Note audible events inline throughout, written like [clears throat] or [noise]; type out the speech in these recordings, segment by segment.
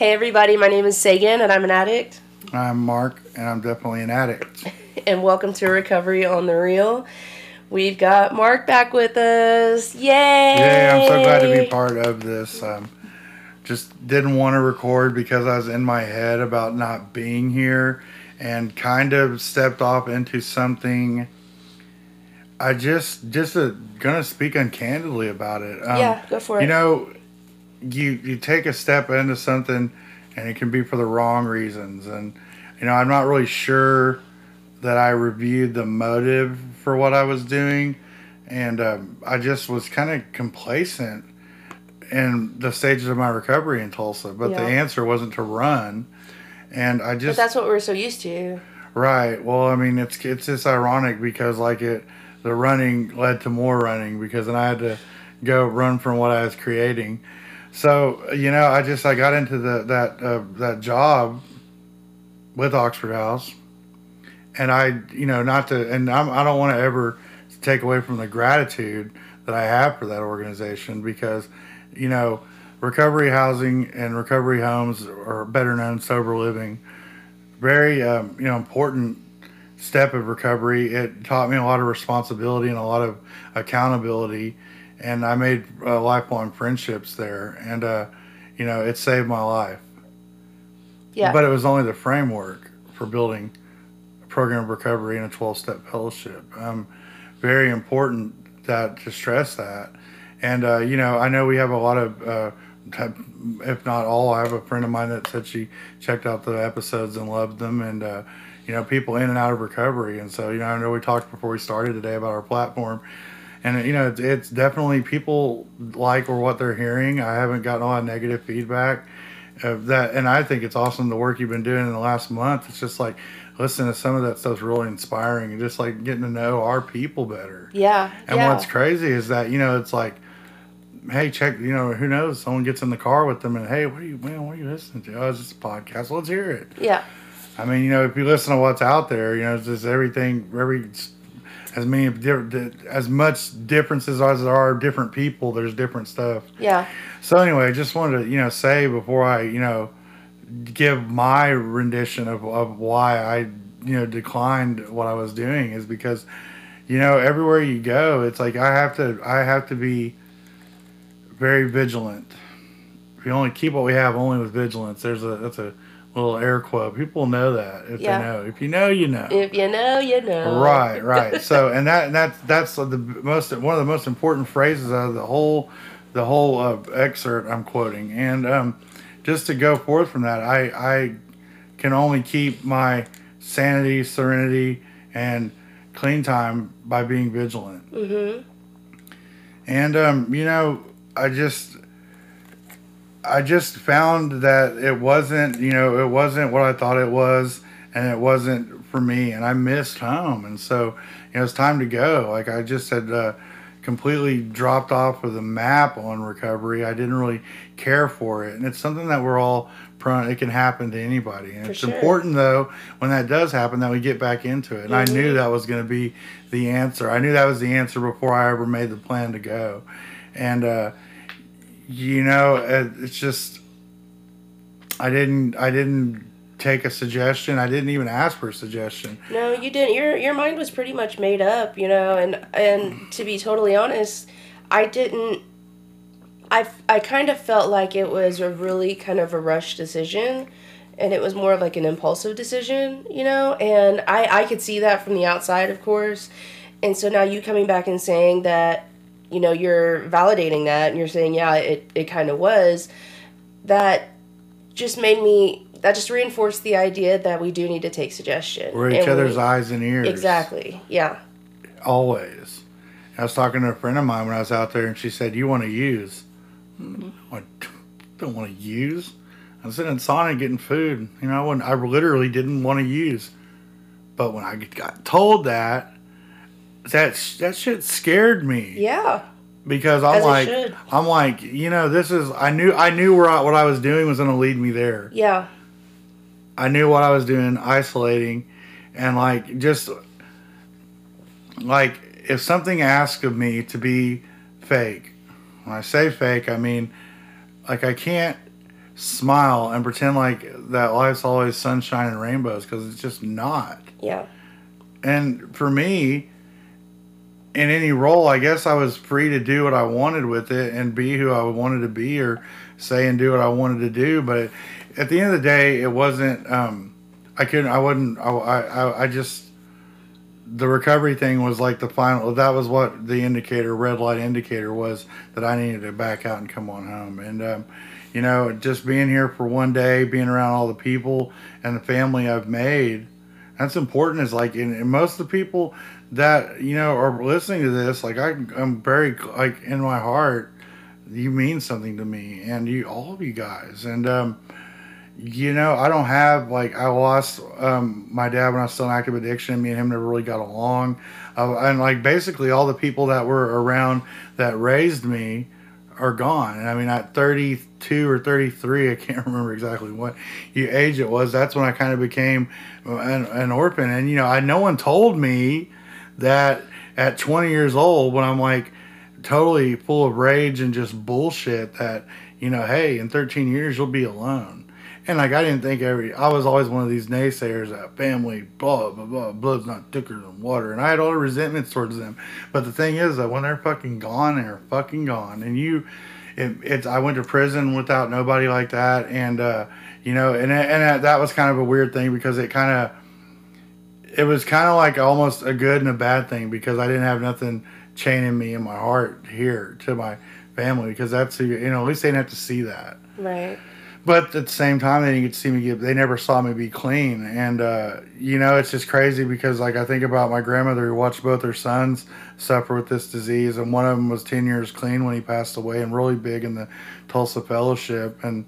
Hey everybody, my name is Ce'gon and I'm an addict. I'm Mark and I'm definitely an addict. [laughs] and welcome to Recovery on the Real. We've got Mark back with us. Yay! Yeah, I'm so glad to be part of this. Um, just didn't want to record because I was in my head about not being here and kind of stepped off into something. I just just uh, gonna speak uncandidly about it. Um, yeah, go for it. You know, you you take a step into something, and it can be for the wrong reasons. And you know, I'm not really sure that I reviewed the motive for what I was doing, and um, I just was kind of complacent in the stages of my recovery in Tulsa. But yeah. the answer wasn't to run, and I just but that's what we're so used to. Right. Well, I mean, it's it's just ironic because like it, the running led to more running because then I had to go run from what I was creating. So you know, I just I got into the that uh, that job with Oxford House and I, you know, not to, and I'm, I don't want to ever take away from the gratitude that I have for that organization because, you know, recovery housing and recovery homes are better known sober living. Very, um, you know, important step of recovery. It taught me a lot of responsibility and a lot of accountability, and I made uh, lifelong friendships there. And, uh, you know, it saved my life. Yeah. But it was only the framework for building a program of recovery and a 12 step fellowship. Um, very important that to stress that. And, uh, you know, I know we have a lot of, uh, if not all, I have a friend of mine that said she checked out the episodes and loved them. And, uh, you know, people in and out of recovery. And so, you know, I know we talked before we started today about our platform. And, you know, it's, it's definitely people like or what they're hearing. I haven't gotten a lot of negative feedback of that. And I think it's awesome the work you've been doing in the last month. It's just like, listen to some of that stuff's really inspiring and just like getting to know our people better. Yeah. And yeah. what's crazy is that, you know, it's like, hey, check, you know, who knows? Someone gets in the car with them and, hey, what are you, man, what are you listening to? Oh, it's just a podcast. Let's hear it. Yeah. I mean, you know, if you listen to what's out there, you know, it's just everything, every, as many, as much differences as there are different people, there's different stuff. Yeah. So anyway, I just wanted to, you know, say before I, you know, give my rendition of, of why I you know declined what I was doing is because you know everywhere you go it's like I have to I have to be very vigilant. We only keep what we have only with vigilance. There's a that's a little air quote. People know that if yeah. they know. If you know, you know. If you know, you know. Right, [laughs] right. so and that and that's that's the most one of the most important phrases out of the whole the whole uh, excerpt I'm quoting. And um, just to go forth from that, I I can only keep my sanity, serenity, and clean time by being vigilant. Mm-hmm. And um, you know, I just I just found that it wasn't, you know, it wasn't what I thought it was, and it wasn't for me. And I missed home, and so you know, it's time to go. Like I just had. Uh, completely dropped off of the map on recovery. I didn't really care for it. And it's something that we're all prone, it can happen to anybody. And for it's sure. important, though, when that does happen, that we get back into it. And mm-hmm. I knew mm-hmm. that was going to be the answer. I knew that was the answer before I ever made the plan to go. And, uh, you know, it's just, I didn't, I didn't take a suggestion. I didn't even ask for a suggestion. No, you didn't. Your your mind was pretty much made up, you know. And and to be totally honest, I didn't. I I kind of felt like it was a really kind of a rush decision, and it was more of like an impulsive decision, you know. And I I could see that from the outside, of course. And so now you coming back and saying that, you know, you're validating that, and you're saying, yeah, it it kind of was. That just made me that just reinforced the idea that we do need to take suggestion. We're each other's we, eyes and ears. Exactly. Yeah. Always. I was talking to a friend of mine when I was out there, and she said, "You want to use?" Mm-hmm. I [laughs] don't want to use. I was sitting in Sonic getting food. You know, when I literally didn't want to use, but when I got told that, that that shit scared me. Yeah. Because I'm As like, I'm like, you know, this is. I knew, I knew where I, what I was doing was going to lead me there. Yeah. I knew what I was doing, isolating, and like just like if something asked of me to be fake, when I say fake, I mean like I can't smile and pretend like that life's always sunshine and rainbows because it's just not. Yeah. And for me, in any role, I guess I was free to do what I wanted with it and be who I wanted to be or say and do what I wanted to do. But at the end of the day, it wasn't. Um, I couldn't. I wouldn't. I, I. I just. The recovery thing was like the final. That was what the indicator, red light indicator, was that I needed to back out and come on home. And um, you know, just being here for one day, being around all the people and the family I've made, that's important. Is like, and most of the people that you know are listening to this, like I, I'm very like in my heart, you mean something to me, and you all of you guys, and um, you know, I don't have like I lost um, my dad when I was still in active addiction. Me and him never really got along, uh, and like basically all the people that were around that raised me are gone. And I mean, at 32 or 33, I can't [laughs] remember exactly what your age it was. That's when I kind of became an, an orphan. And you know, I no one told me that at 20 years old when I'm like totally full of rage and just bullshit that you know, hey, in 13 years you'll be alone and like I didn't think every I was always one of these naysayers that family blah blah blah blood's not thicker than water, and I had all the resentments towards them. But the thing is that when they're fucking gone, they're fucking gone, and you, it, it's I went to prison without nobody like that, and uh, you know, and and that was kind of a weird thing because it kind of. It was kind of like almost a good and a bad thing because I didn't have nothing chaining me in my heart here to my family because that's you know at least they didn't have to see that. Right but at the same time, they didn't get to see me get. They never saw me be clean, and uh, you know, it's just crazy because like I think about my grandmother who watched both her sons suffer with this disease, and one of them was ten years clean when he passed away, and really big in the Tulsa Fellowship, and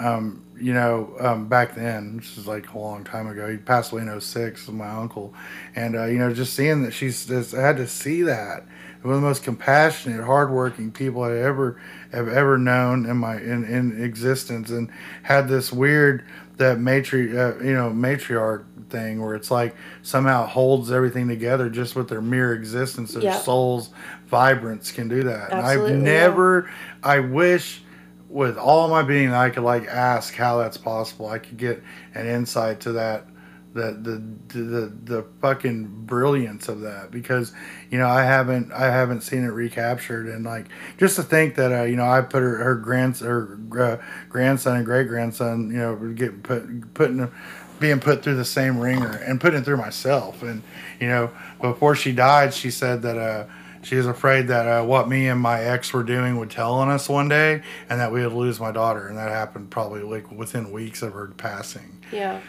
um, you know, um, back then, this is like a long time ago. He passed away in 06, my uncle, and uh, you know, just seeing that she's just I had to see that one of the most compassionate, hardworking people I ever have ever known in my in, in existence, and had this weird that matri uh, you know matriarch thing where it's like somehow holds everything together just with their mere existence, their yep. soul's vibrance can do that. Absolutely, and I've never, yeah. I wish with all my being I could like ask how that's possible. I could get an insight to that the the the the fucking brilliance of that because you know I haven't I haven't seen it recaptured and like just to think that uh, you know I put her her grand her uh, grandson and great grandson you know get put putting being put through the same ringer and putting through myself and you know before she died she said that uh she was afraid that uh, what me and my ex were doing would tell on us one day and that we would lose my daughter and that happened probably like within weeks of her passing yeah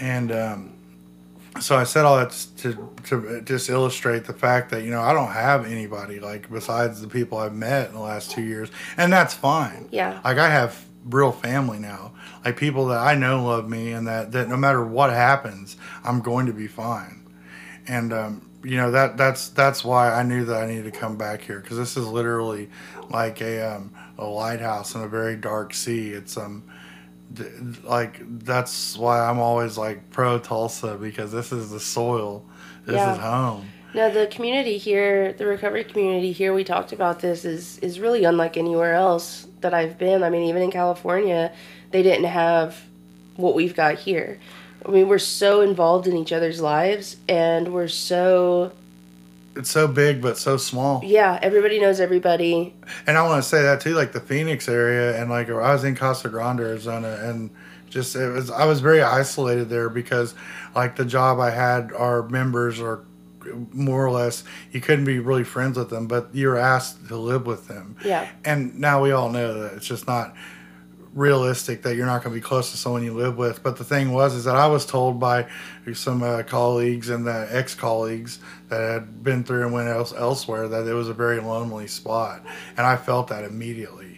and um, so I said all that to to just illustrate the fact that you know I don't have anybody like besides the people I've met in the last two years, and that's fine. Yeah. Like I have real family now, like people that I know love me, and that that no matter what happens, I'm going to be fine. And um, you know that that's that's why I knew that I needed to come back here because this is literally like a um, a lighthouse in a very dark sea. It's um like that's why I'm always like pro Tulsa because this is the soil. This yeah. is home. No, the community here, the recovery community here, we talked about this is is really unlike anywhere else that I've been. I mean, even in California, they didn't have what we've got here. I mean, we're so involved in each other's lives and we're so it's so big but so small. Yeah, everybody knows everybody. And I want to say that too, like the Phoenix area, and like I was in Casa Grande, Arizona, and just it was I was very isolated there because like the job I had, our members are more or less you couldn't be really friends with them, but you're asked to live with them. Yeah. And now we all know that it's just not realistic that you're not going to be close to someone you live with. But the thing was, is that I was told by some uh, colleagues and the ex colleagues that had been through and went else, elsewhere that it was a very lonely spot, and I felt that immediately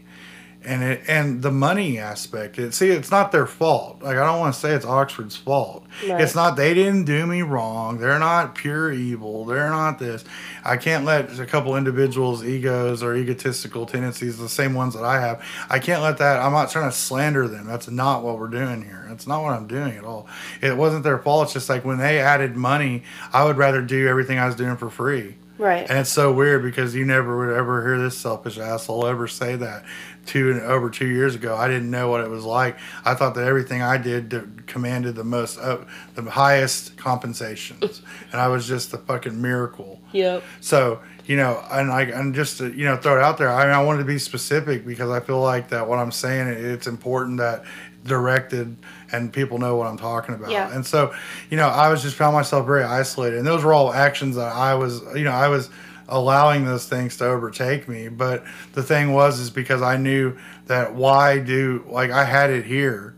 and it and the money aspect it see it's not their fault. Like i don't want to say it's oxford's fault. Right. it's not they didn't do me wrong. They're not pure evil. They're not this. I can't let a couple individuals egos or egotistical tendencies the same ones that i have i can't let that i'm not trying to slander them. That's not what we're doing here. That's not what i'm doing at all. It wasn't their fault. It's just like when they added money i would rather do everything i was doing for free Right. And it's so weird because you never would ever hear this selfish asshole ever say that. Two over two years ago, I didn't know what it was like. I thought that everything I did commanded the most, uh, the highest compensations, [laughs] and I was just a fucking miracle. Yep. So you know, and I and just to, you know throw it out there. I mean, I wanted to be specific because I feel like that what I'm saying it's important that directed and people know what I'm talking about. Yeah. And so, you know, I was just found myself very isolated, and those were all actions that I was, you know, I was allowing those things to overtake me. But the thing was, is because I knew that why do like I had it here.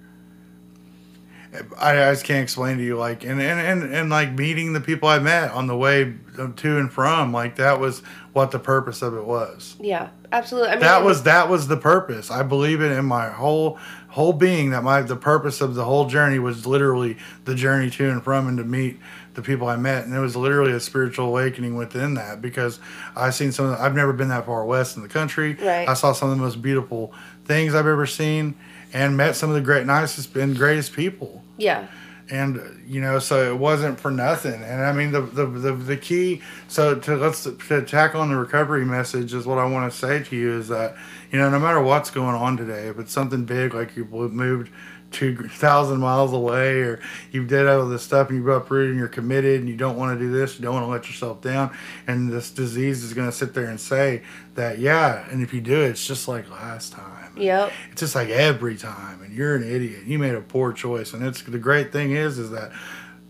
I, I just can't explain to you like and, and, and, and like meeting the people I met on the way um, to and from like that was what the purpose of it was. Yeah. Absolutely. I mean, That was that was the purpose. I believe it in my whole whole being that my the purpose of the whole journey was literally the journey to and from and to meet the people I met, and it was literally a spiritual awakening within that because I've seen some. Of the, I've never been that far west in the country. Right. I saw some of the most beautiful things I've ever seen, and met some of the great, nicest, and greatest people Yeah. And you know so it wasn't for nothing and i mean the the, the, the key so to let's to tackle on the recovery message is what i want to say to you is that you know no matter what's going on today if it's something big like you moved 2,000 miles away or you did all this stuff and you've uprooted and you're committed and you don't want to do this, you don't want to let yourself down. And this disease is going to sit there and say that, yeah, and if you do it, it's just like last time. Yep. It's just like every time, and you're an idiot. You made a poor choice, and it's the great thing is is that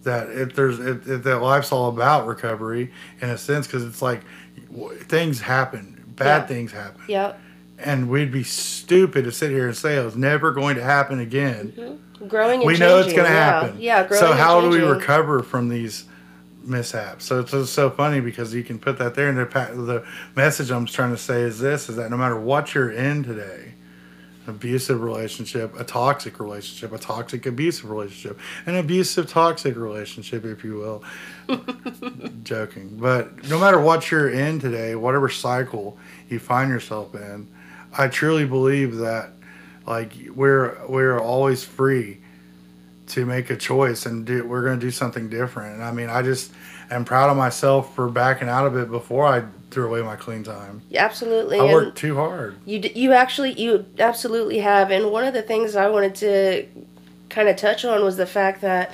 that if there's if, that life's all about recovery in a sense because it's like things happen, bad Yeah. things happen, Yep. and we'd be stupid to sit here and say it was never going to happen again. Mm-hmm. Growing and We know it's going to yeah. happen. Yeah. Growing so how do we recover from these? mishaps so it's just so funny because you can put that there and the, the message i'm trying to say is this is that no matter what you're in today abusive relationship, a toxic relationship, a toxic abusive relationship, an abusive toxic relationship, if you will. [laughs] Joking. But no matter what you're in today, whatever cycle you find yourself in, I truly believe that like we're we're always free to make a choice and do we're going to do something different. And I mean, I just am proud of myself for backing out of it before I threw away my clean time. Yeah, absolutely. I and- worked too hard. You d- you actually you absolutely have, and one of the things I wanted to kind of touch on was the fact that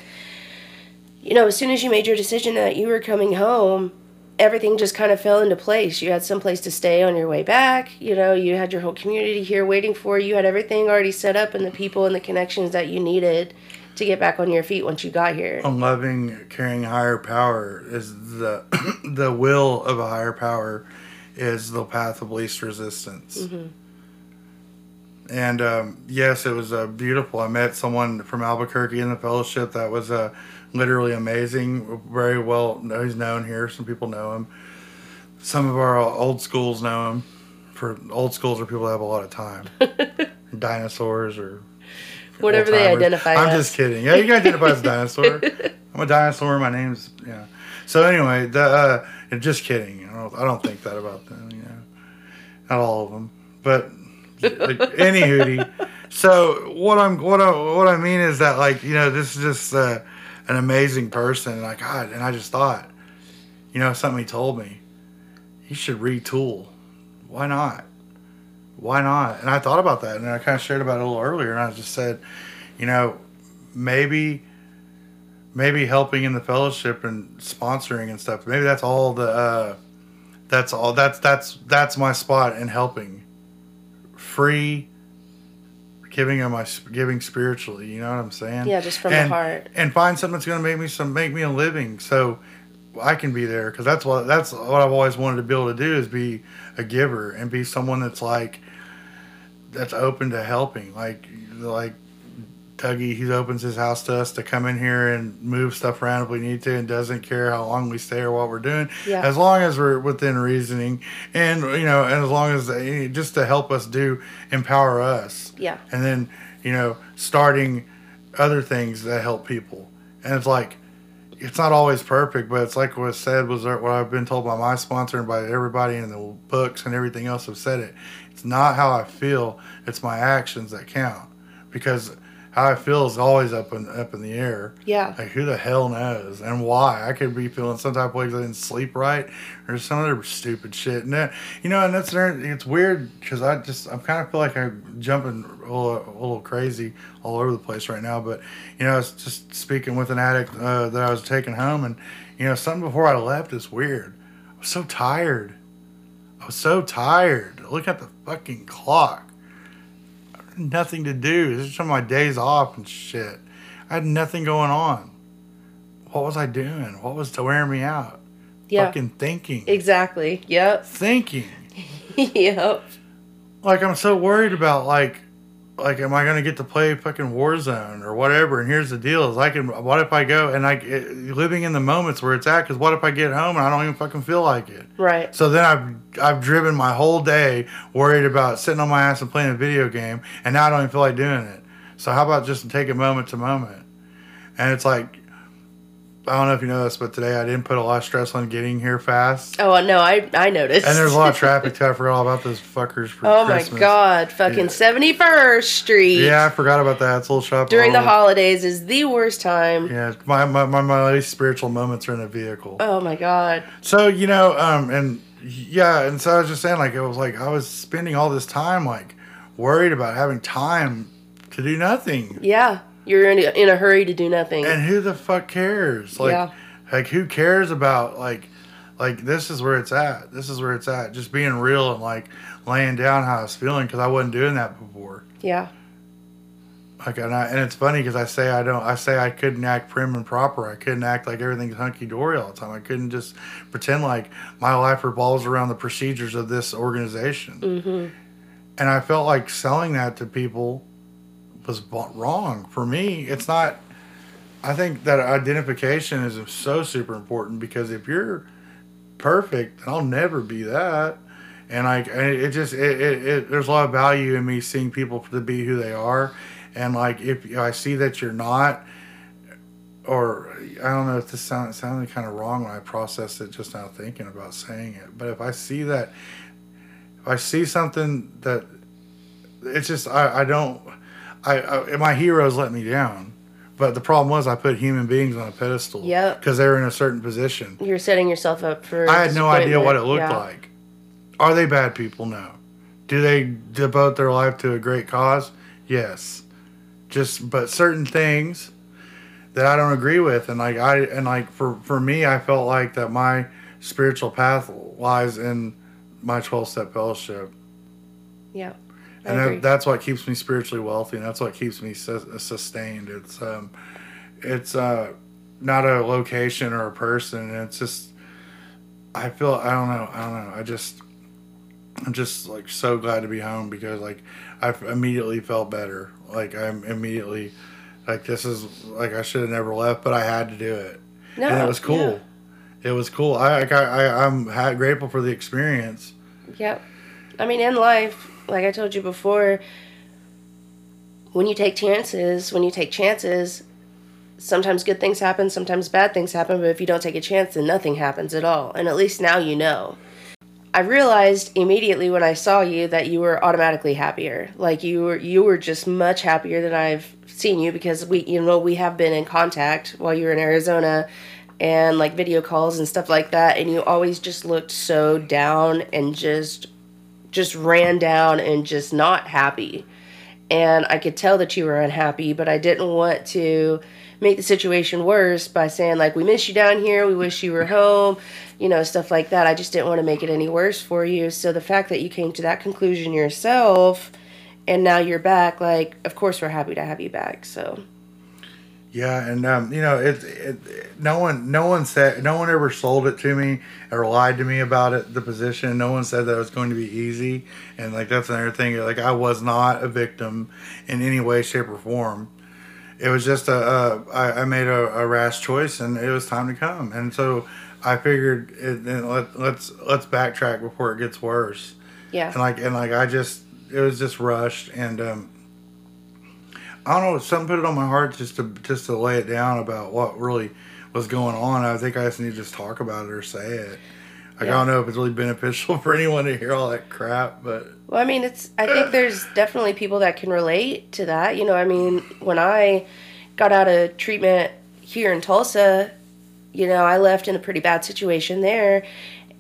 you know as soon as you made your decision that you were coming home, everything just kind of fell into place. You had some place to stay on your way back. You know, you had your whole community here waiting for you. You had everything already set up, and the people and the connections that you needed to get back on your feet once you got here. a loving, caring higher power is the [clears throat] the will of a higher power is the path of least resistance. And um, yes, it was uh, beautiful. I met someone from Albuquerque in the fellowship that was uh, literally amazing. Very well, he's known here. Some people know him. Some of our old schools know him. For old schools are people that have a lot of time. [laughs] Dinosaurs or Whatever they identify I'm as. just kidding. Yeah, you can identify as a dinosaur. [laughs] I'm a dinosaur. My name's yeah. So anyway, the uh, just kidding. I don't, I don't think that about them. You know, not all of them, but like, [laughs] any hootie. So what I'm what I what I mean is that like you know this is just uh, an amazing person. And like God, and I just thought, you know, something he told me, he should retool. Why not? Why not? And I thought about that, and I kind of shared about it a little earlier, and I just said, you know, maybe maybe helping in the fellowship and sponsoring and stuff. Maybe that's all the uh, that's all that's that's that's my spot in helping. Free giving of my giving spiritually, you know what I'm saying? Yeah, just from and, the heart. And find something that's going to make me some make me a living so I can be there cuz that's what that's what I've always wanted to be able to do is be a giver and be someone that's like that's open to helping. Like like Dougie, he opens his house to us to come in here and move stuff around if we need to, and doesn't care how long we stay or what we're doing, Yeah. as long as we're within reasoning, and you know, and as long as eh, just to help us do empower us, Yeah. and then you know, starting other things that help people, and it's like. It's not always perfect, but it's like what I said was what I've been told by my sponsor and by everybody in the books and everything else have said it. It's not how I feel; it's my actions that count because how I feel is always up in up in the air. Yeah. Like who the hell knows and why? I could be feeling some type of way because I didn't sleep right or some other stupid shit. And that, you know, and that's it's weird because I just I kind of feel like I'm jumping a little, a little crazy all over the place right now. But you know, I was just speaking with an addict uh, that I was taking home, and you know, something before I left is weird. I was so tired. I was so tired. Look at the fucking clock nothing to do. This is some of my days off and shit. I had nothing going on. What was I doing? What was wearing me out? Yeah. Fucking thinking. Exactly. Yep. Thinking. [laughs] yep. Like I'm so worried about like like am I gonna get to play fucking Warzone or whatever? And here's the deal: is I can. What if I go and like living in the moments where it's at? Because what if I get home and I don't even fucking feel like it? Right. So then I've I've driven my whole day worried about sitting on my ass and playing a video game, and now I don't even feel like doing it. So how about just take it moment to moment? And it's like I don't know if you know this, but today I didn't put a lot of stress on getting here fast. Oh no, I I noticed. And there's a lot of [laughs] traffic too. I forgot all about those fuckers for oh Christmas. my god, fucking seventy first Street. Yeah, I forgot about that. It's a little shop During the holidays is the worst time. Yeah, my, my, my, my least spiritual moments are in a vehicle. Oh my god. So you know, um, and yeah, and so I was just saying, like, it was like I was spending all this time, like, worried about having time to do nothing. Yeah. You're in a, in a hurry to do nothing. And who the fuck cares? Like, Yeah. like who cares about like, like this is where it's at. This is where it's at. Just being real and like laying down how I was feeling because I wasn't doing that before. yeah. Like, and, I, and it's funny because I say I don't. I say I couldn't act prim and proper. I couldn't act like everything's hunky dory all the time. I couldn't just pretend like my life revolves around the procedures of this organization. Mm-hmm. And I felt like selling that to people was wrong. For me, it's not. I think that identification is so super important because if you're perfect, I'll never be that. And I, it just, it, it, it, there's a lot of value in me seeing people to be who they are. And like, if I see that you're not, or I don't know if this sound, sounded kind of wrong when I processed it just now thinking about saying it. But if I see that, if I see something that, it's just, I, I don't, I, I my heroes let me down. But the problem was I put human beings on a pedestal. Yep. Because they were in a certain position. You're setting yourself up for. I had no idea what it looked disappointment. like. Are they bad people? No. Do they devote their life to a great cause? Yes. Just but certain things that I don't agree with and like I and like for for me I felt like that my spiritual path lies in my 12 step fellowship. Yeah. And that, that's what keeps me spiritually wealthy and that's what keeps me sus- sustained. It's um it's uh not a location or a person. It's just I feel I don't know. I don't know. I just I'm just like so glad to be home because like I immediately felt better. Like I'm immediately like this is like I should have never left, but I had to do it, no, and it was cool. It was cool. I I, I I'm grateful for the experience. Yep. I mean, in life, like I told you before, when you take chances, when you take chances, sometimes good things happen, sometimes bad things happen, but if you don't take a chance, then nothing happens at all. And at least now you know. I realized immediately when I saw you that you were automatically happier. Like you were you were just much happier than I've seen you because we you know we have been in contact while you were in Arizona and like video calls and stuff like that and you always just looked so down and just just ran down and just not happy. And I could tell that you were unhappy, but I didn't want to make the situation worse by saying like we miss you down here, we wish you were home, you know, stuff like that. I just didn't want to make it any worse for you. So the fact that you came to that conclusion yourself and now you're back, like of course we're happy to have you back. So Yeah, and um, you know, it, it, no one, no one said, no one ever sold it to me or lied to me about it. The position, no one said that it was going to be easy, and like that's another thing. Like I was not a victim in any way, shape, or form. It was just a, a I, I made a, a rash choice, and it was time to come. And so I figured, it, let, let's let's backtrack before it gets worse. yeah. And like and like I just, it was just rushed, and um, I don't know. Something put it on my heart just to just to lay it down about what really was going on. I think I just need to just talk about it or say it. Like, Yeah. I don't know if it's really beneficial [laughs] for anyone to hear all that crap, but Well, I mean, it's. I think [sighs] there's definitely people that can relate to that. You know, I mean, when I got out of treatment here in Tulsa, you know, I left in a pretty bad situation there,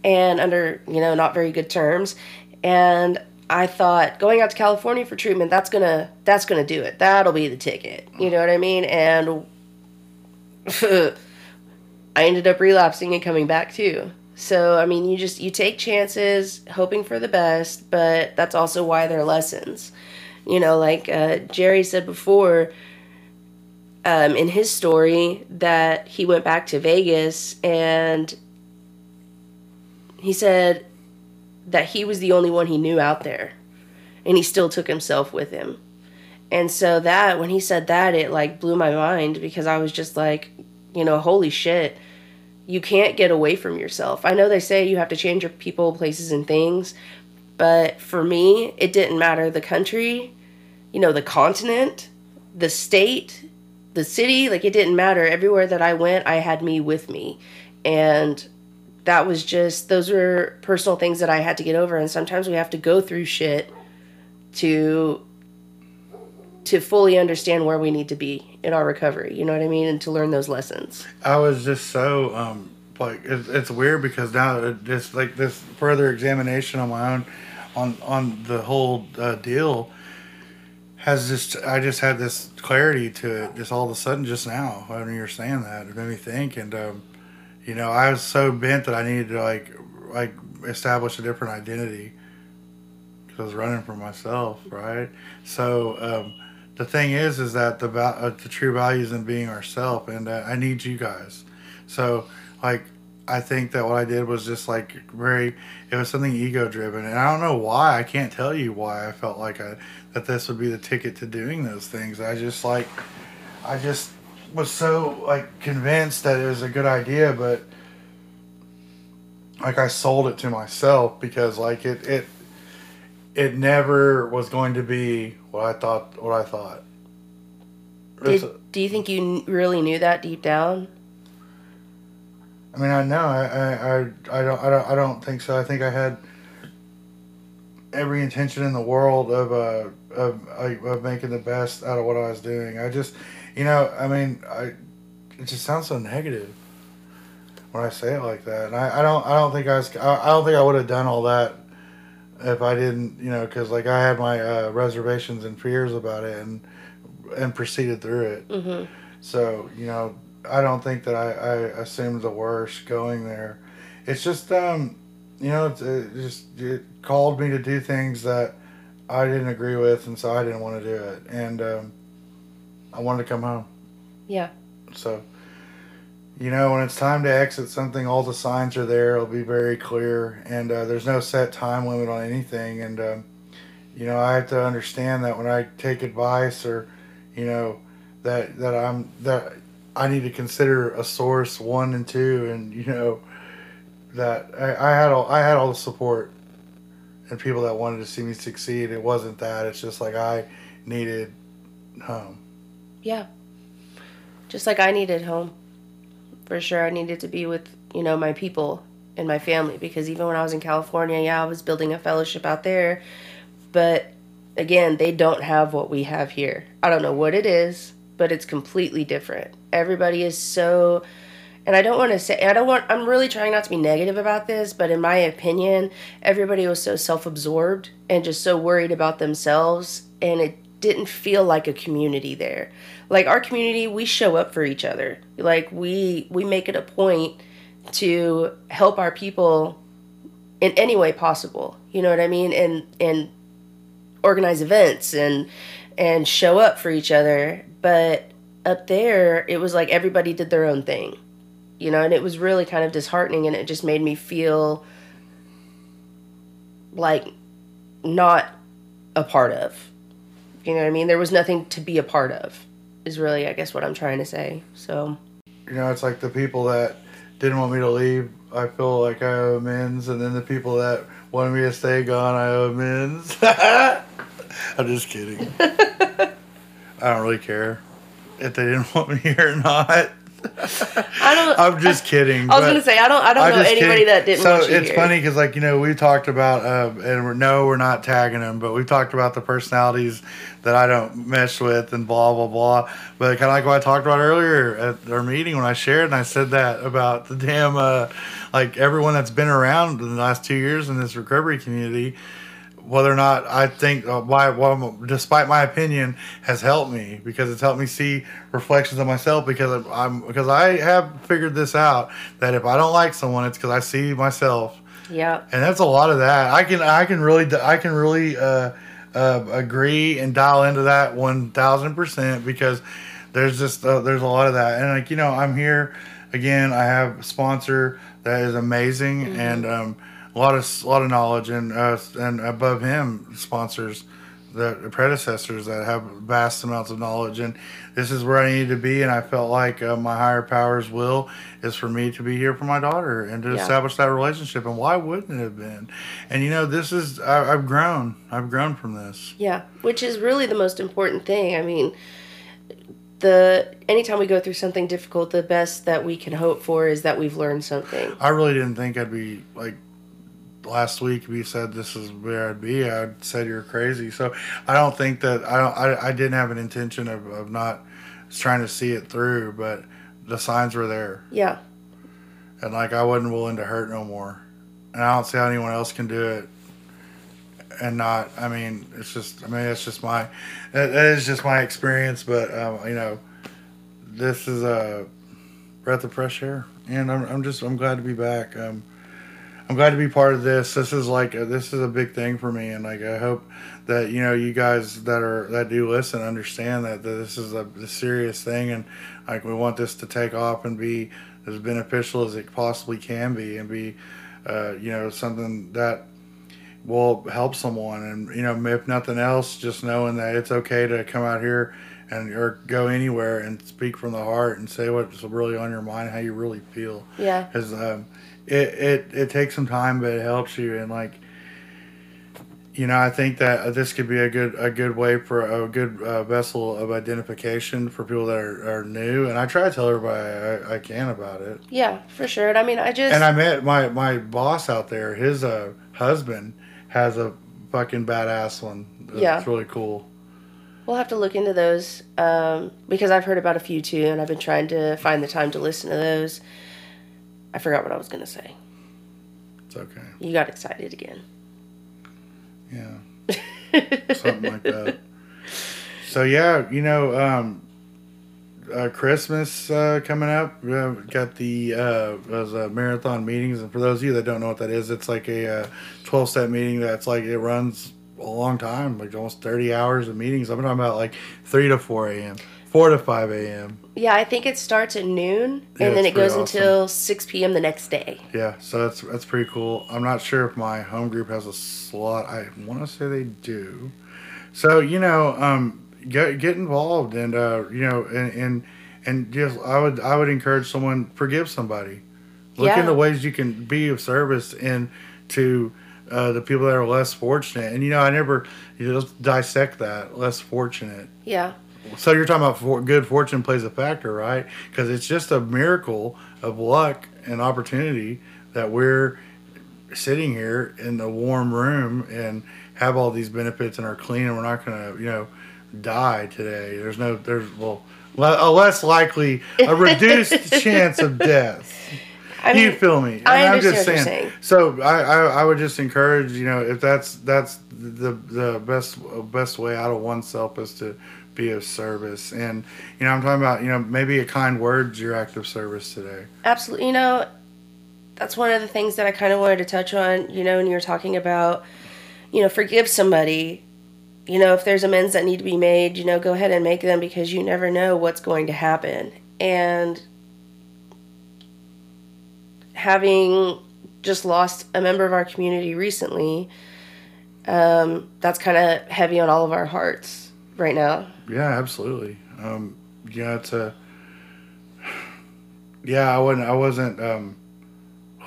and under you know not very good terms, and I thought going out to California for treatment that's gonna that's gonna do it. That'll be the ticket. You know what I mean? And [laughs] I ended up relapsing and coming back too. So I mean, you just you take chances, hoping for the best, but that's also why they're lessons. You know, like uh, Jerry said before, um, in his story that he went back to Vegas and he said that he was the only one he knew out there, and he still took himself with him. And so that when he said that, it like blew my mind because I was just like, you know, holy shit you can't get away from yourself. I know they say you have to change your people, places, and things, but for me, it didn't matter the country, you know, the continent, the state, the city, like it didn't matter. Everywhere that I went, I had me with me. And that was just, those were personal things that I had to get over. And sometimes we have to go through shit to to fully understand where we need to be in our recovery. You know what i mean? And to learn those lessons. I was just so um like it's, it's weird because now it just like this further examination on my own on on the whole uh, deal has just I just had this clarity to it just all of a sudden just now when you were saying that it made me think. And um you know I was so bent that I needed to like like establish a different identity. Because I was running for myself right? So um the thing is is that the uh, the true values in being ourself and uh, I need you guys. So like I think that what I did was just like very it was something ego driven and I don't know why. I can't tell you why I felt like I that this would be the ticket to doing those things. I just like I just was so like convinced that it was a good idea but like I sold it to myself because like it it it never was going to be what I thought what I thought Did, It's- do you think you really knew that deep down? I mean, I know. I, I, I, I don't. I don't. I don't think so. I think I had every intention in the world of uh of of of making the best out of what I was doing. I just, you know, I mean, I. It just sounds so negative when I say it like that. And I, I don't. I don't think I was. I, I don't think I would have done all that if I didn't. You know, because like I had my uh, reservations and fears about it, and and proceeded through it. Mm-hmm. So, you know, I don't think that I, I assumed the worst going there. It's just, um, you know, it's, it just it called me to do things that I didn't agree with, and so I didn't want to do it. And um, I wanted to come home. Yeah. So, you know, when it's time to exit something, all the signs are there. It'll be very clear, and uh, there's no set time limit on anything. And um, you know, I have to understand that when I take advice or, you know, that that I'm that I need to consider a source one and two, and you know, that I, I had all I had all the support and people that wanted to see me succeed. It wasn't that. It's just like I needed home. Yeah. Just like I needed home. For sure, I needed to be with, you know, my people and my family because even when I was in California, yeah, I was building a fellowship out there. But again, they don't have what we have here. I don't know what it is, but it's completely different. Everybody is so and I don't want to say I don't want I'm really trying not to be negative about this, but in my opinion, everybody was so self-absorbed and just so worried about themselves and it didn't feel like a community there. Like our community, we show up for each other. Like we we make it a point to help our people in any way possible. You know what I mean? And and organize events and and show up for each other. But up there, it was like everybody did their own thing. You know, and it was really kind of disheartening and it just made me feel like not a part of. You know what I mean? There was nothing to be a part of. Is really I guess what I'm trying to say. So, You know, it's like the people that didn't want me to leave, I feel like I owe amends, and then the people that wanted me to stay gone, I owe amends. [laughs] I'm just kidding. [laughs] I don't really care if they didn't [laughs] want me here or not. [laughs] I don't. I'm just kidding. I was gonna say I don't. I don't I'm know anybody kidding. that didn't So it's here. funny because, like you know, we talked about, uh, and we're, no, we're not tagging them, but we talked about the personalities that I don't mesh with and blah blah blah. But kind of like what I talked about earlier at our meeting when I shared and I said that about the damn, uh, like everyone that's been around in the last two years in this recovery community. Whether or not I think, uh, why, despite my opinion, has helped me because it's helped me see reflections of myself. Because I'm because I have figured this out that if I don't like someone, it's because I see myself Yeah. and that's a lot of that. I can I can really I can really uh, uh, agree and dial into that one thousand percent because there's just uh, there's a lot of that. And like you know, I'm here again. I have a sponsor that is amazing and um, a lot of a lot of knowledge and uh, and above him sponsors the predecessors that have vast amounts of knowledge and this is where i need to be and i felt like uh, my higher powers will is for me to be here for my daughter and to Yeah. establish that relationship and why wouldn't it have been and you know this is I, i've grown i've grown from this Yeah, which is really the most important thing. I mean, the anytime we go through something difficult, the best that we can hope for is that we've learned something. i really didn't think i'd be like last week we said this is where i'd be i said you're crazy so i don't think that i don't i, I didn't have an intention of, of not trying to see it through but the signs were there Yeah, and like I wasn't willing to hurt no more. And I don't see how anyone else can do it and not. I mean, it's just. I mean, it's just my. That that is just my experience. But um, you know, this is a breath of fresh air, and I'm, I'm just. I'm glad to be back. Um, I'm glad to be part of this. This is like a, this is a big thing for me, and like I hope that you know you guys that are that do listen understand that, that this is a, a serious thing, and like we want this to take off and be as beneficial as it possibly can be, and be uh, you know something that will help someone, and you know if nothing else, just knowing that it's okay to come out here and or go anywhere and speak from the heart and say what's really on your mind, how you really feel. Yeah, because um, it, it it takes some time, but it helps you. And like, you know, I think that this could be a good a good way for a good uh, vessel of identification for people that are, are new. And I try to tell everybody I, I can about it. yeah, for sure. And I mean, I just And I met my my boss out there. His uh, husband has a fucking badass one. Yeah, It's really cool. we'll have to look into those um, because I've heard about a few too, and I've been trying to find the time to listen to those. I forgot what I was gonna say. It's okay. You got excited again. Yeah. [laughs] something like that. So yeah, you know, um, uh, Christmas uh, coming up. Uh, got the uh, those uh, marathon meetings, and for those of you that don't know what that is, it's like a uh, twelve step meeting that's like it runs a long time, like almost thirty hours of meetings. I'm talking about like three to four a.m., four to five a.m. Yeah, I think it starts at noon Yeah, and then it goes awesome. until 6 p.m. the next day. Yeah, so that's that's pretty cool. I'm not sure if my home group has a slot. I want to say they do. So you know, um, get get involved and uh, you know, and and and just I would I would encourage someone forgive somebody. Look Yeah. into ways you can be of service and to uh, the people that are less fortunate. And you know, I never you know, dissect that less fortunate. Yeah. So you're talking about for, good fortune plays a factor, right? Because it's just a miracle of luck and opportunity that we're sitting here in the warm room and have all these benefits and are clean and we're not going to, you know, die today. There's no, there's, well, le- a less likely, a reduced [laughs] chance of death. I you mean, feel me? And I I'm understand just what you're saying. saying. So I, I, I would just encourage, you know, if that's that's the the best best way out of oneself is to be of service. And you know, I'm talking about, you know, maybe a kind word's your act of service today. absolutely. You know, that's one of the things that I kind of wanted to touch on, you know, when you're talking about, you know, forgive somebody. You know, if there's amends that need to be made, you know, go ahead and make them because you never know what's going to happen. And having just lost a member of our community recently, um, that's kind of heavy on all of our hearts right now. Yeah, absolutely. Um, yeah, it's a. Yeah, I wasn't. I wasn't. Um,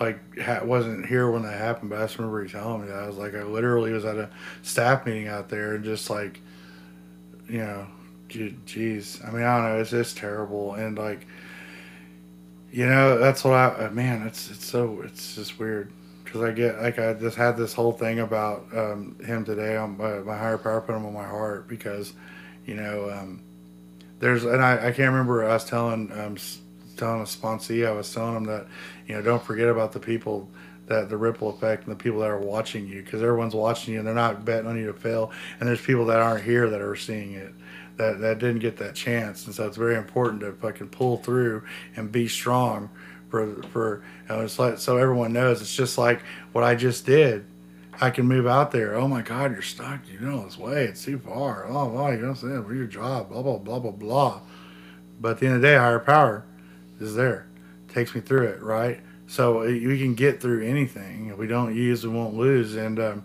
like ha- wasn't here when that happened, but I just remember you telling me that. I was like, I literally was at a staff meeting out there and just like, you know, geez. I mean, I don't know. It's just terrible, and like, you know, that's what I uh, man. It's it's so it's just weird because I get like I just had this whole thing about um, him today on my, my higher power put him on my heart because, you know, um, there's and I, I can't remember was telling um, telling a sponsee I was telling him that you know don't forget about the people that the ripple effect and the people that are watching you because everyone's watching you and they're not betting on you to fail. And there's people that aren't here that are seeing it that that didn't get that chance. And so it's very important to fucking pull through and be strong for for you know, it's like so everyone knows it's just like what I just did I can move out there. Oh my God, you're stuck. You know this way. It's too far. Oh, blah, you know what I'm saying? Where's your job? Blah, blah, blah, blah, blah. But at the end of the day, higher power is there. Takes me through it, right? So uh, we can get through anything. If we don't use, we won't lose. And, um,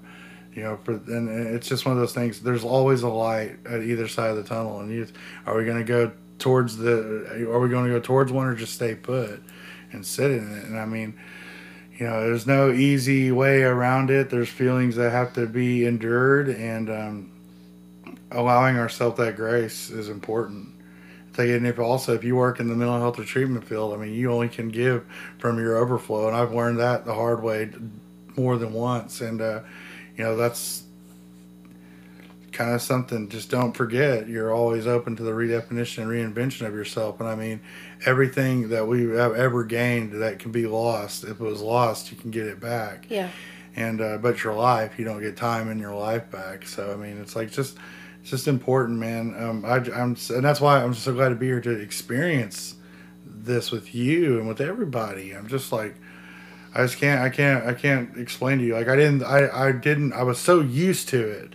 you know, for, and it's just one of those things. There's always a light at either side of the tunnel. And you, are we going to go towards the, are we going to go towards one or just stay put and sit in it? And I mean, you know, there's no easy way around it. There's feelings that have to be endured, and um, allowing ourselves that grace is important. And if also if you work in the mental health or treatment field, I mean, you only can give from your overflow, and I've learned that the hard way more than once. And uh, you know, that's kind of something. Just don't forget, you're always open to the redefinition and reinvention of yourself. And I mean, everything that we have ever gained that can be lost. If it was lost, you can get it back. Yeah. And uh, but your life, you don't get time in your life back. So I mean, it's like just it's just important, man. Um, I, I'm and that's why I'm so glad to be here to experience this with you and with everybody. I'm just like. I just can't. I can't. I can't explain to you. Like I didn't. I. I didn't. I was so used to it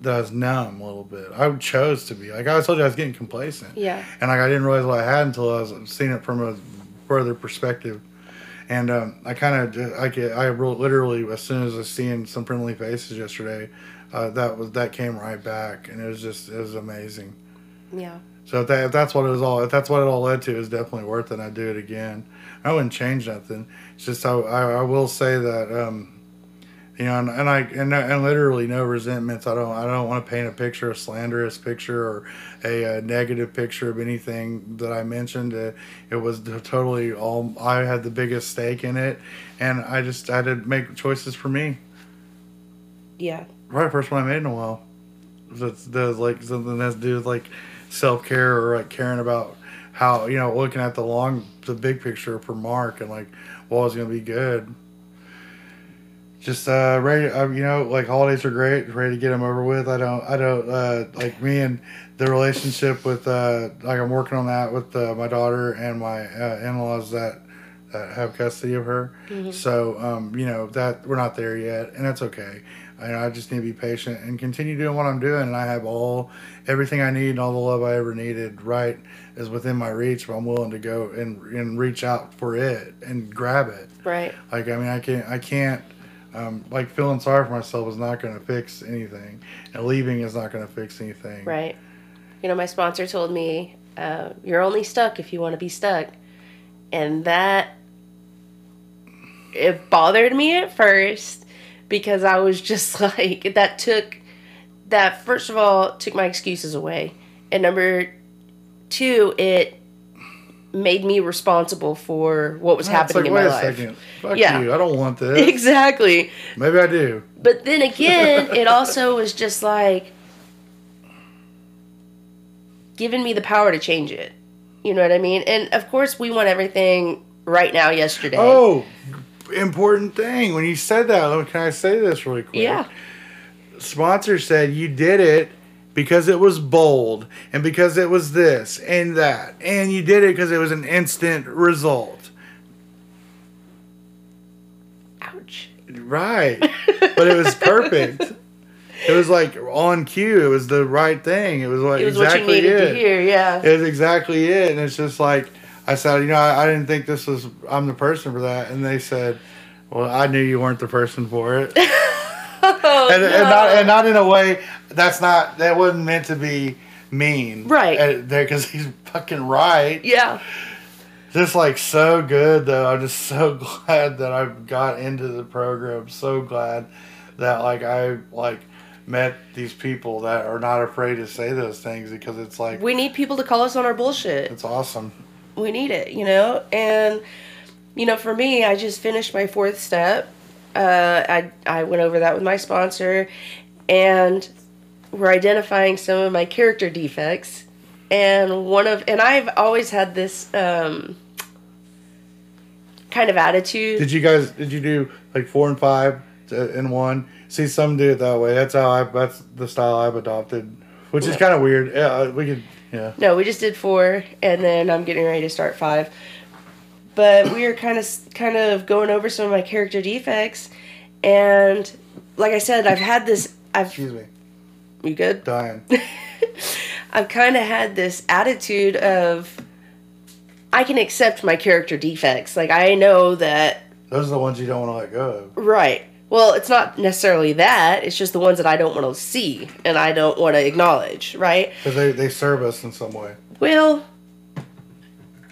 that I was numb a little bit. I chose to be. Like I told you, I was getting complacent. Yeah. And like I didn't realize what I had until I was seeing it from a further perspective. And um, I kind of, I get, I wrote literally as soon as I seen some friendly faces yesterday, uh, that was that came right back, and it was just, it was amazing. Yeah. So if, that, if that's what it was all, if that's what it all led to, it's definitely worth it. I'd do it again. I wouldn't change nothing. It's just I, I, I will say that. Um, you know, and, and I and, and literally no resentments. I don't I don't want to paint a picture, a slanderous picture, or a, a negative picture of anything that I mentioned. It, it was totally all I had the biggest stake in it, and I just had to make choices for me. Yeah. Right, first one I made in a while. That's does like something that's do with like self care or like caring about how you know looking at the long the big picture for Mark and like what was gonna be good just uh ready uh, you know like holidays are great ready to get them over with. I don't i don't uh like me and the relationship with uh like i'm working on that with uh, my daughter and my uh, in-laws that that have custody of her. Mm-hmm. so um you know that we're not there yet and that's okay. I, I just need to be patient and continue doing what i'm doing and i have all everything i need and all the love i ever needed right is within my reach but i'm willing to go and and reach out for it and grab it. Right. Like i mean i can't i can't um, like feeling sorry for myself is not going to fix anything, and leaving is not going to fix anything. Right. You know, my sponsor told me, uh, "You're only stuck if you want to be stuck," and that it bothered me at first because I was just [laughs] like, that took that first of all took my excuses away, and number two, it made me responsible for what was happening like, in my life. Second. Fuck yeah. you. I don't want [laughs] this. Exactly. Maybe I do. But then again, it [laughs] also was just like giving me the power to change it. You know what I mean? And of course, we want everything right now, yesterday. Oh, important thing. When you said that, can I say this really quick? Yeah. Sponsor said you did it because it was bold and because it was this and that. And you did it because it was an instant result. Ouch. Right. but it was perfect. it was like on cue. It was the right thing. It was like it was exactly what you needed it. to hear, yeah. It was exactly it. And it's just like I said, you know, I, I didn't think this was I'm the person for that. And they said, Well, I knew you weren't the person for it. [laughs] oh, and, no. and, not and not in a way that's not that wasn't meant to be mean, right? There Because he's fucking right. Yeah. Just like so good though. I'm just so [laughs] glad that I got into the program. So glad that like I like met these people that are not afraid to say those things because it's like we need people to call us on our bullshit. It's awesome. we need it, you know? And, you know, for me, I just finished my fourth step. Uh, I, I went over that with my sponsor, and we're identifying some of my character defects. And one of, and I've always had this um, kind of attitude. Did you guys? Did you do like four and five in one? See, some do it that way. That's how I. That's the style I've adopted, which is kind of weird. Yeah, uh, we could. Yeah. No, we just did four, and then I'm getting ready to start five. But we are kind of kind of going over some of my character defects, and like I said, I've had this. I've. Excuse me. You good? Dying. [laughs] I've kind of had this attitude of I can accept my character defects. Like I know that Those are the ones you don't want to let go of. right. Well, it's not necessarily that. It's just the ones that I don't want to see and I don't want to acknowledge, right? Because they, they serve us in some way. Well,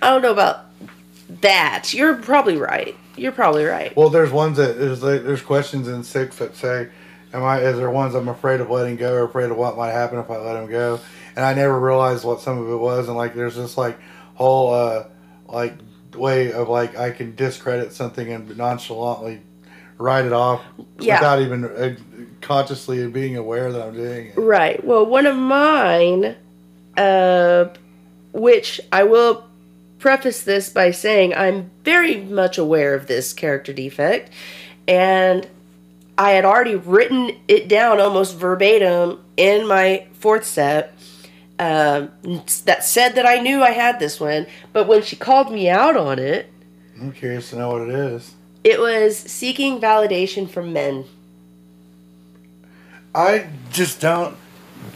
I don't know about that. You're probably right. You're probably right. Well, there's ones that there's like, there's questions in six that say, "Am I?" Is there ones I'm afraid of letting go or afraid of what might happen if I let them go? And I never realized what some of it was. And like, there's this like whole uh like way of like I can discredit something and nonchalantly write it off Yeah. without even uh, consciously being aware that I'm doing it. Right. Well, one of mine, uh, which I will preface this by saying I'm very much aware of this character defect, and I had already written it down almost verbatim in my fourth step. Um, that said that I knew I had this one, but when she called me out on it, I'm curious to know what it is. it was seeking validation from men. I just don't.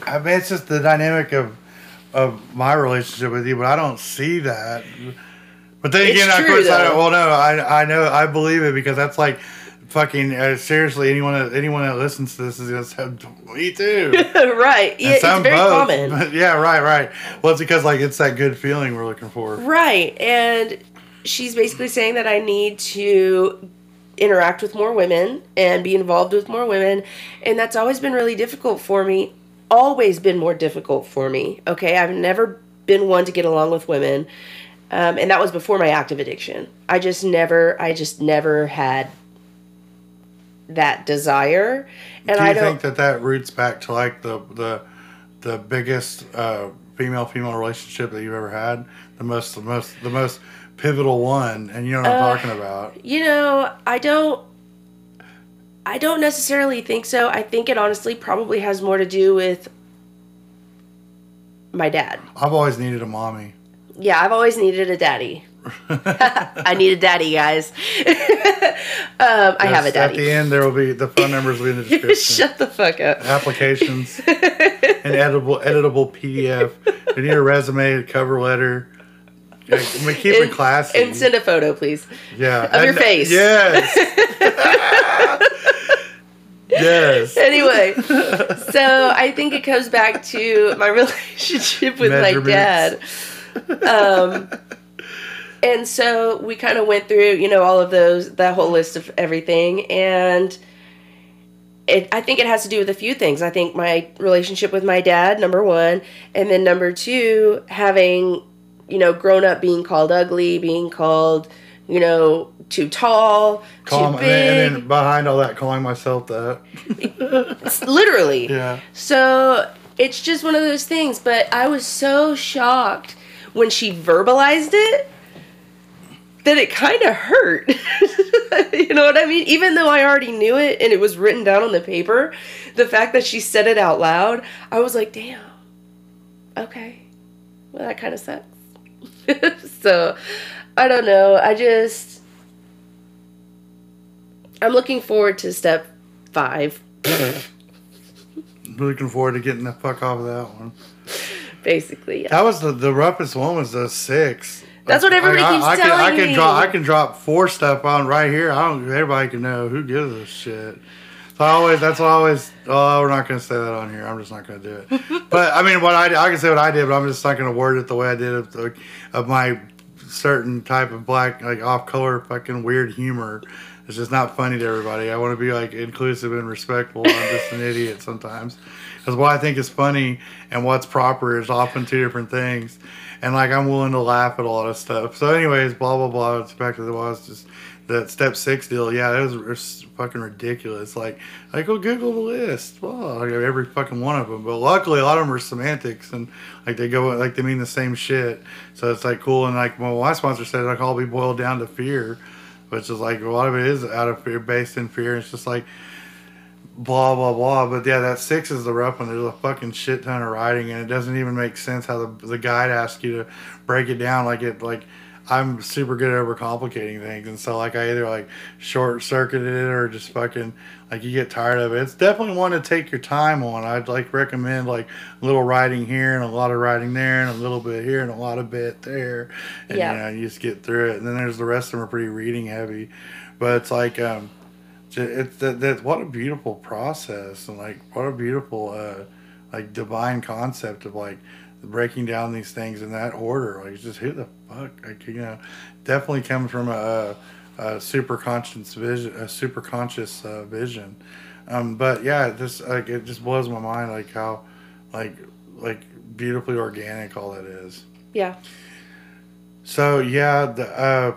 I mean, it's just the dynamic of of my relationship with you, but I don't see that. But then It's again, of true, course, I well, no, I I know I believe it because that's like fucking uh, seriously. Anyone that anyone that listens to this is gonna say, [laughs] "Me too." [laughs] right. Yeah, And it's very both. common. But [laughs] yeah, right, right. Well, it's because like it's that good feeling we're looking for. Right. And she's basically saying that I need to interact with more women and be involved with more women. And that's always been really difficult for me. Always been more difficult for me. Okay. I've never been one to get along with women. Um, and that was before my active addiction. I just never, I just never had that desire. And Do you I don't. think that that roots back to like the the the biggest uh, female female relationship that you've ever had? The most the most the most pivotal one, and you know what I'm Uh, talking about. You know, I don't I don't necessarily think so. I think it honestly probably has more to do with my dad. I've always needed a mommy. Yeah, I've always needed a daddy. [laughs] I need a daddy, guys. [laughs] um, I have a Yes, At the end, there will be the phone numbers will be in the [laughs] description. Shut the fuck up. Applications, an editable editable PDF. You need a resume, a cover letter. Yeah, I mean, keep it And- classy. And send a photo, please. yeah, of your face. Yes. yes. Anyway, so I think it comes back to my relationship with my dad. Um, and so we kind of went through, you know, all of those, that whole list of everything, and it, I think it has to do with a few things. I think my relationship with my dad, number one, and then number two, having, you know, grown up being called ugly, being called, you know, too tall, Call, too and, and big, then behind all that, calling myself that. literally. Yeah. So it's just one of those things. But I was so shocked when she verbalized it that it kind of hurt. [laughs] you know what I mean? Even though I already knew it and it was written down on the paper, the fact that she said it out loud, I was like, damn. Okay. Well, that kind of sucks. [laughs] so I don't know. I just. I'm looking forward to step five. [laughs] Looking forward to getting the fuck off of that one. Basically, yeah. That was the the roughest one was the six. That's what everybody I, keeps I, can, I telling can me. drop I can drop four stuff on right here. I don't everybody can know who gives a shit. So I always that's I always oh we're not gonna say that on here. I'm just not gonna do it. [laughs] but I mean what I I can say what I did, but I'm just not gonna word it the way I did of, the, of my certain type of black like off color fucking weird humor It's just not funny to everybody. I want to be like inclusive and respectful. I'm just an idiot sometimes. Because what I think is funny and what's proper is often two different things. And like I'm willing to laugh at a lot of stuff. So, anyways, blah blah blah. It's back to the was just that step six deal. Yeah, was, was fucking ridiculous. Like, I go Google the list. Well, like every fucking one of them. But luckily, a lot of them are semantics and like they go like they mean the same shit. So it's like cool. And like well, my sponsor said, like all be boiled down to fear, which is like a lot of it is out of fear, based in fear. It's just like blah blah blah. But yeah, that six is the rough one. There's a fucking shit ton of writing, and it doesn't even make sense how the the guide asks you to break it down. Like it like I'm super good at overcomplicating things, and so like I either like short circuited it or just fucking like you get tired of it. It's definitely one to take your time on. I'd like recommend like a little writing here and a lot of writing there and a little bit here and a lot of bit there, and Yeah. you know you just get through it. And then there's the rest of them are pretty reading heavy, but it's like um, it's that, that what a beautiful process and like what a beautiful uh like divine concept of like breaking down these things in that order. Like, just who the fuck? Like, you know, definitely comes from a, a super conscious vision, a super conscious uh, vision. Um, but yeah, it just like it just blows my mind, like how, like, like beautifully organic all that is. Yeah. So yeah, the uh,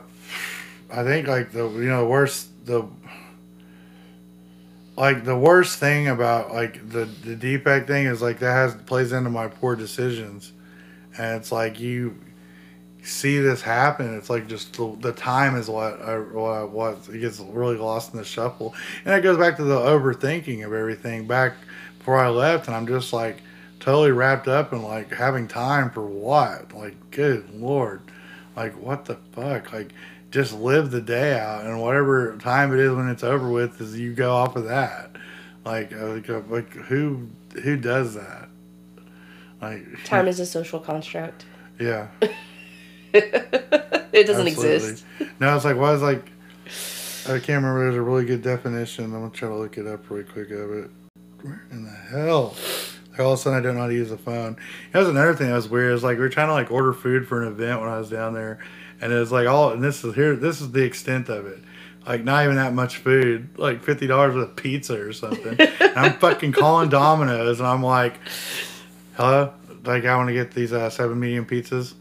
I think like the you know the worst the like the worst thing about like the the defect thing is like that has plays into my poor decisions, and it's like you see this happen. It's like just the, the time is what I, what I, what it gets really lost in the shuffle, and it goes back to the overthinking of everything back before I left, and I'm just like totally wrapped up in like having time for what? Like, good lord, like what the fuck? Like, just live the day out, and whatever time it is when it's over with, is you go off of that. Like, uh, like, uh, like who who does that? Like, [laughs] Time is a social construct. yeah, [laughs] it doesn't absolutely. exist. No, it's like why is like I can't remember. There's a really good definition. I'm gonna try to look it up really quick of it. Where in the hell? Like all of a sudden, I don't know how to use the phone. That was another thing that was weird. Is like we were trying to like order food for an event when I was down there, and it was like all. And this is here. This is the extent of it. Like not even that much food. Like fifty dollars with a pizza or something. I'm fucking calling Domino's, and I'm like, "Hello, like I want to get these uh, seven medium pizzas."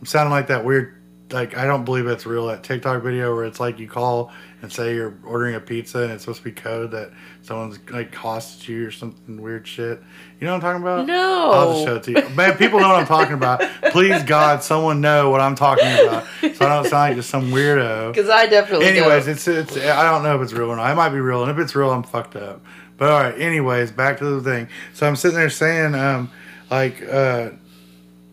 I'm sounding like that weird. Like I don't believe it's real. That TikTok video where it's like you call and say you're ordering a pizza and it's supposed to be code that someone's like costs you or something weird shit. You know what I'm talking about? No. I'll just show it to you. Man, people know what I'm talking about. Please God, someone know what I'm talking about, so I don't sound like just some weirdo. Because I definitely. Anyways, don't. it's it's. I don't know if it's real or not. It might be real, and if it's real, I'm fucked up. But all right. Anyways, back to the thing. So I'm sitting there saying, um, like, uh,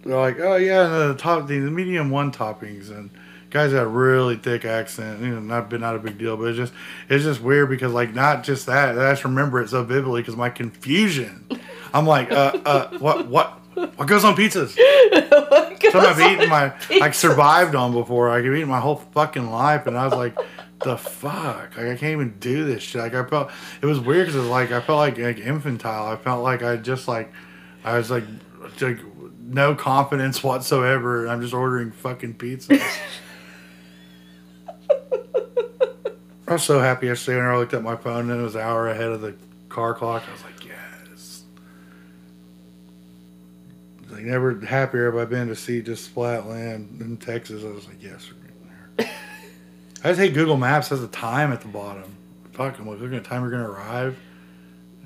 they're like, oh yeah, and the top, the medium one toppings, and guys got a really thick accent. You know, not been not a big deal, but it's just it's just weird because like not just that. I just remember it so vividly because my confusion. I'm like, uh, uh, what what. What goes on pizzas? [laughs] Something I've eaten my like survived on before. I've eaten my whole fucking life, and I was like, the fuck? Like I can't even do this shit. Like I felt it was weird because like I felt like like infantile. I felt like I just like I was like like no confidence whatsoever. And I'm just ordering fucking pizza. [laughs] I was so happy yesterday when I looked at my phone and it was an hour ahead of the car clock. I was like, yes. Like never happier have I been to see just flat land in Texas. I was like, yes, we're getting there. [laughs] I just hate Google Maps has a time at the bottom. Fuck, I'm like looking at the time we're gonna arrive.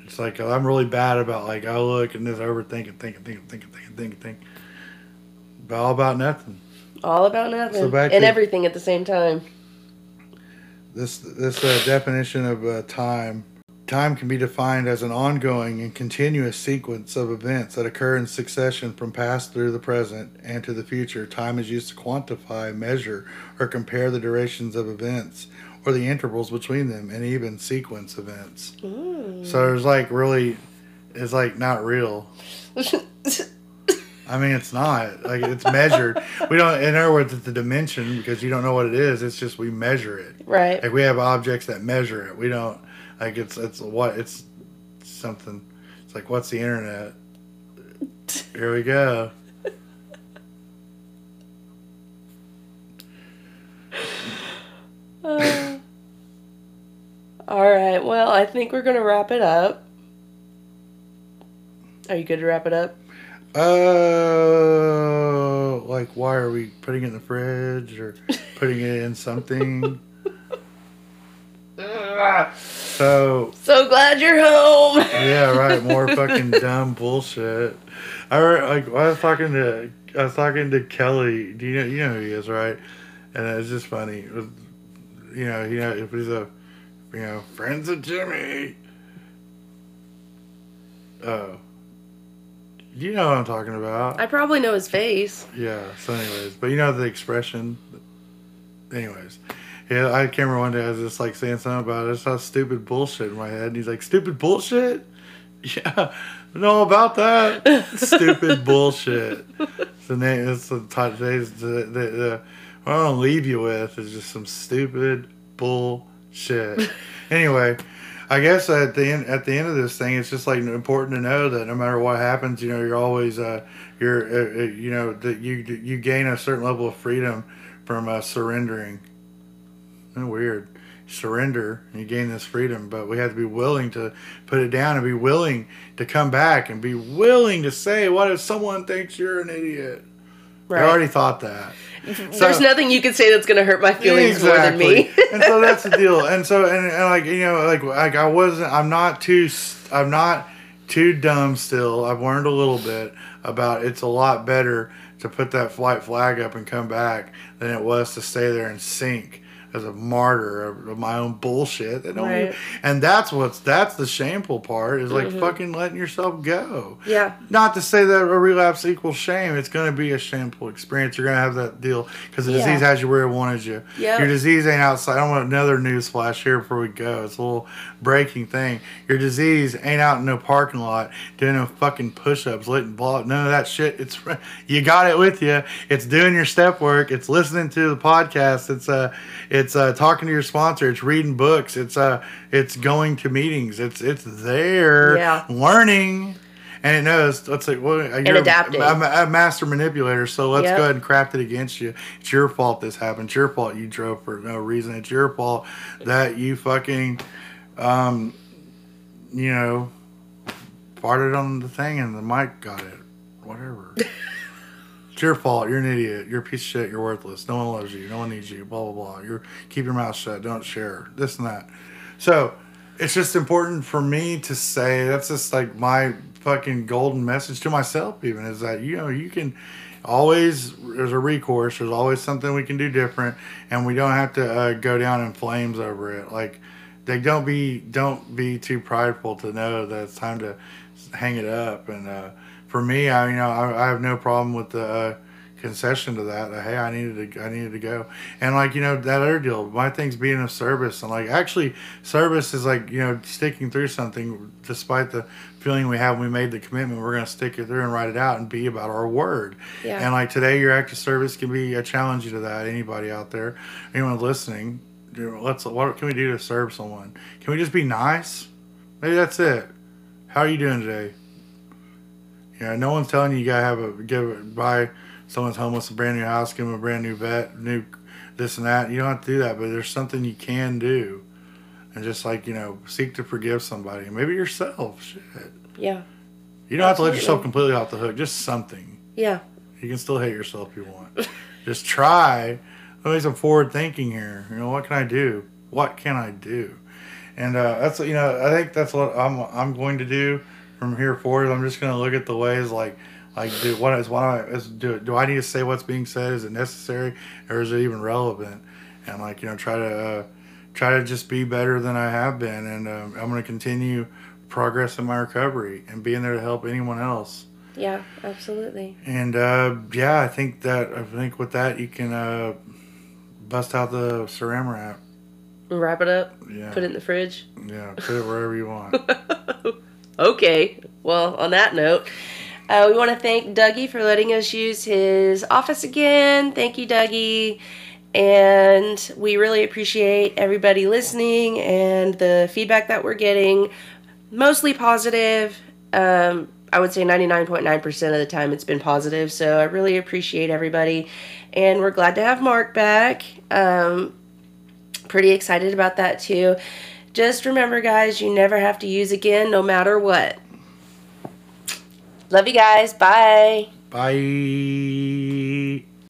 It's like I'm really bad about like I look and just overthinking, thinking, thinking, thinking, thinking, thinking, thinking. But all about nothing. All about nothing. So and to- everything at the same time. This this uh, definition of uh, time. Time can be defined as an ongoing and continuous sequence of events that occur in succession from past through the present and to the future. Time is used to quantify, measure, or compare the durations of events or the intervals between them, and even sequence events. Mm. So it's like really, it's like not real. [laughs] I mean, it's not like it's measured. We don't. In other words, it's a dimension because you don't know what it is. It's just we measure it. right. Like we have objects that measure it. We don't like it's it's what it's something. It's like what's the internet? Here we go. [laughs] All right. Well, I think we're gonna wrap it up. Are you good to wrap it up? Uh, like why are we putting it in the fridge or putting it in something? [laughs] so So glad you're home. yeah, right. More [laughs] fucking dumb bullshit. I like I was talking to I was talking to Kelly. Do you know you know who he is, right? And it's just funny. Was, you know, you know, if he's a you know friends of Jimmy. Oh, you know what I'm talking about. I probably know his face. Yeah. So, anyways, but you know the expression. Anyways, yeah, I can't remember one day I was just like saying something about it. I saw stupid bullshit in my head, and he's like, "Stupid bullshit." [laughs] Yeah, know about that. [laughs] stupid bullshit. It's the name. It's the today's the, the, the what I want to leave you with is just some stupid bullshit. anyway. I guess at the end at the end of this thing, it's just like important to know that no matter what happens, you know, you're always uh, you're uh, uh, you know that you you gain a certain level of freedom from uh, surrendering. Weird, surrender and you gain this freedom, but we have to be willing to put it down and be willing to come back and be willing to say, "What if someone thinks you're an idiot?" Right. I already thought that. Mm-hmm. There's nothing you can say that's gonna hurt my feelings more than me. [laughs] and so that's the deal. And so and, and like you know like like I wasn't I'm not too I'm not too dumb still. I've learned a little bit about it's a lot better to put that flight flag up and come back than it was to stay there and sink as a martyr of, my own bullshit. Don't Right. even- and that's what's that's the shameful part is like fucking letting yourself go. yeah. Not to say that a relapse equals shame. It's going to be a shameful experience. You're going to have that deal because the Yeah. disease has you where it wanted you. Yep. Your disease ain't outside. I want another news flash here before we go. It's a little breaking thing. Your disease ain't out in no parking lot doing no fucking push-ups, letting ball. None of that shit. It's [laughs] you got it with you. It's doing your step work. It's listening to the podcast. It's uh, it's uh, talking to your sponsor. It's reading books. It's uh, it's going to meetings. It's it's there Yeah. learning. And it knows. Let's say, well, you're adapting. A, a, a master manipulator. So let's Yep. go ahead and craft it against you. It's your fault this happened. It's your fault you drove for no reason. It's your fault that you fucking, um, you know, farted on the thing and the mic got it. Whatever. [laughs] it's your fault. You're an idiot. You're a piece of shit. You're worthless. No one loves you. No one needs you. Blah blah blah. You're keep your mouth shut. Don't share. This and that. So it's just important for me to say that's just like my fucking golden message to myself even is that you know you can always there's a recourse there's always something we can do different and we don't have to uh, go down in flames over it like they don't be don't be too prideful to know that it's time to hang it up and uh, for me i you know I, I have no problem with the uh, concession to that. hey, I needed to, I needed to go, and like you know that other deal. My thing's being of service, and like actually, service is like you know sticking through something despite the feeling we have when we made the commitment. We're gonna stick it through and write it out and be about our word. Yeah. And like today, your act of service can be a challenge to that. Anybody out there, anyone listening, let's what can we do to serve someone? Can we just be nice? Maybe that's it. How are you doing today? Know, no one's telling you you gotta have a give buy someone's homeless a brand new house, give them a brand new vet, new this and that. You don't have to do that, but there's something you can do, and just like you know, seek to forgive somebody, maybe yourself. Shit, Yeah. you don't have to let yourself completely off the hook. Just something. Yeah. You can still hate yourself if you want. [laughs] just try. Let me some forward thinking here. You know, what can I do? What can I do? And uh, that's you know, I think that's what I'm I'm going to do from here forward. I'm just going to look at the ways like like do what is I is do do I need to say what's being said? Is it necessary or is it even relevant? And like you know, try to uh, try to just be better than I have been. And um, I'm going to continue progress in my recovery and being there to help anyone else. Yeah. Absolutely. And uh, yeah, I think that I think with that you can uh, bust out the Saran wrap. Wrap it up. Yeah, Put it in the fridge. yeah, put it wherever you want. [laughs] Okay. Well, on that note, uh, we want to thank Dougie for letting us use his office again. Thank you, Dougie. And we really appreciate everybody listening and the feedback that we're getting. Mostly positive. Um, I would say 99.9% of the time it's been positive. So I really appreciate everybody. And we're glad to have Mark back. Um, pretty excited about that too. Just remember, guys, you never have to use again, no matter what. Love you guys. Bye. Bye.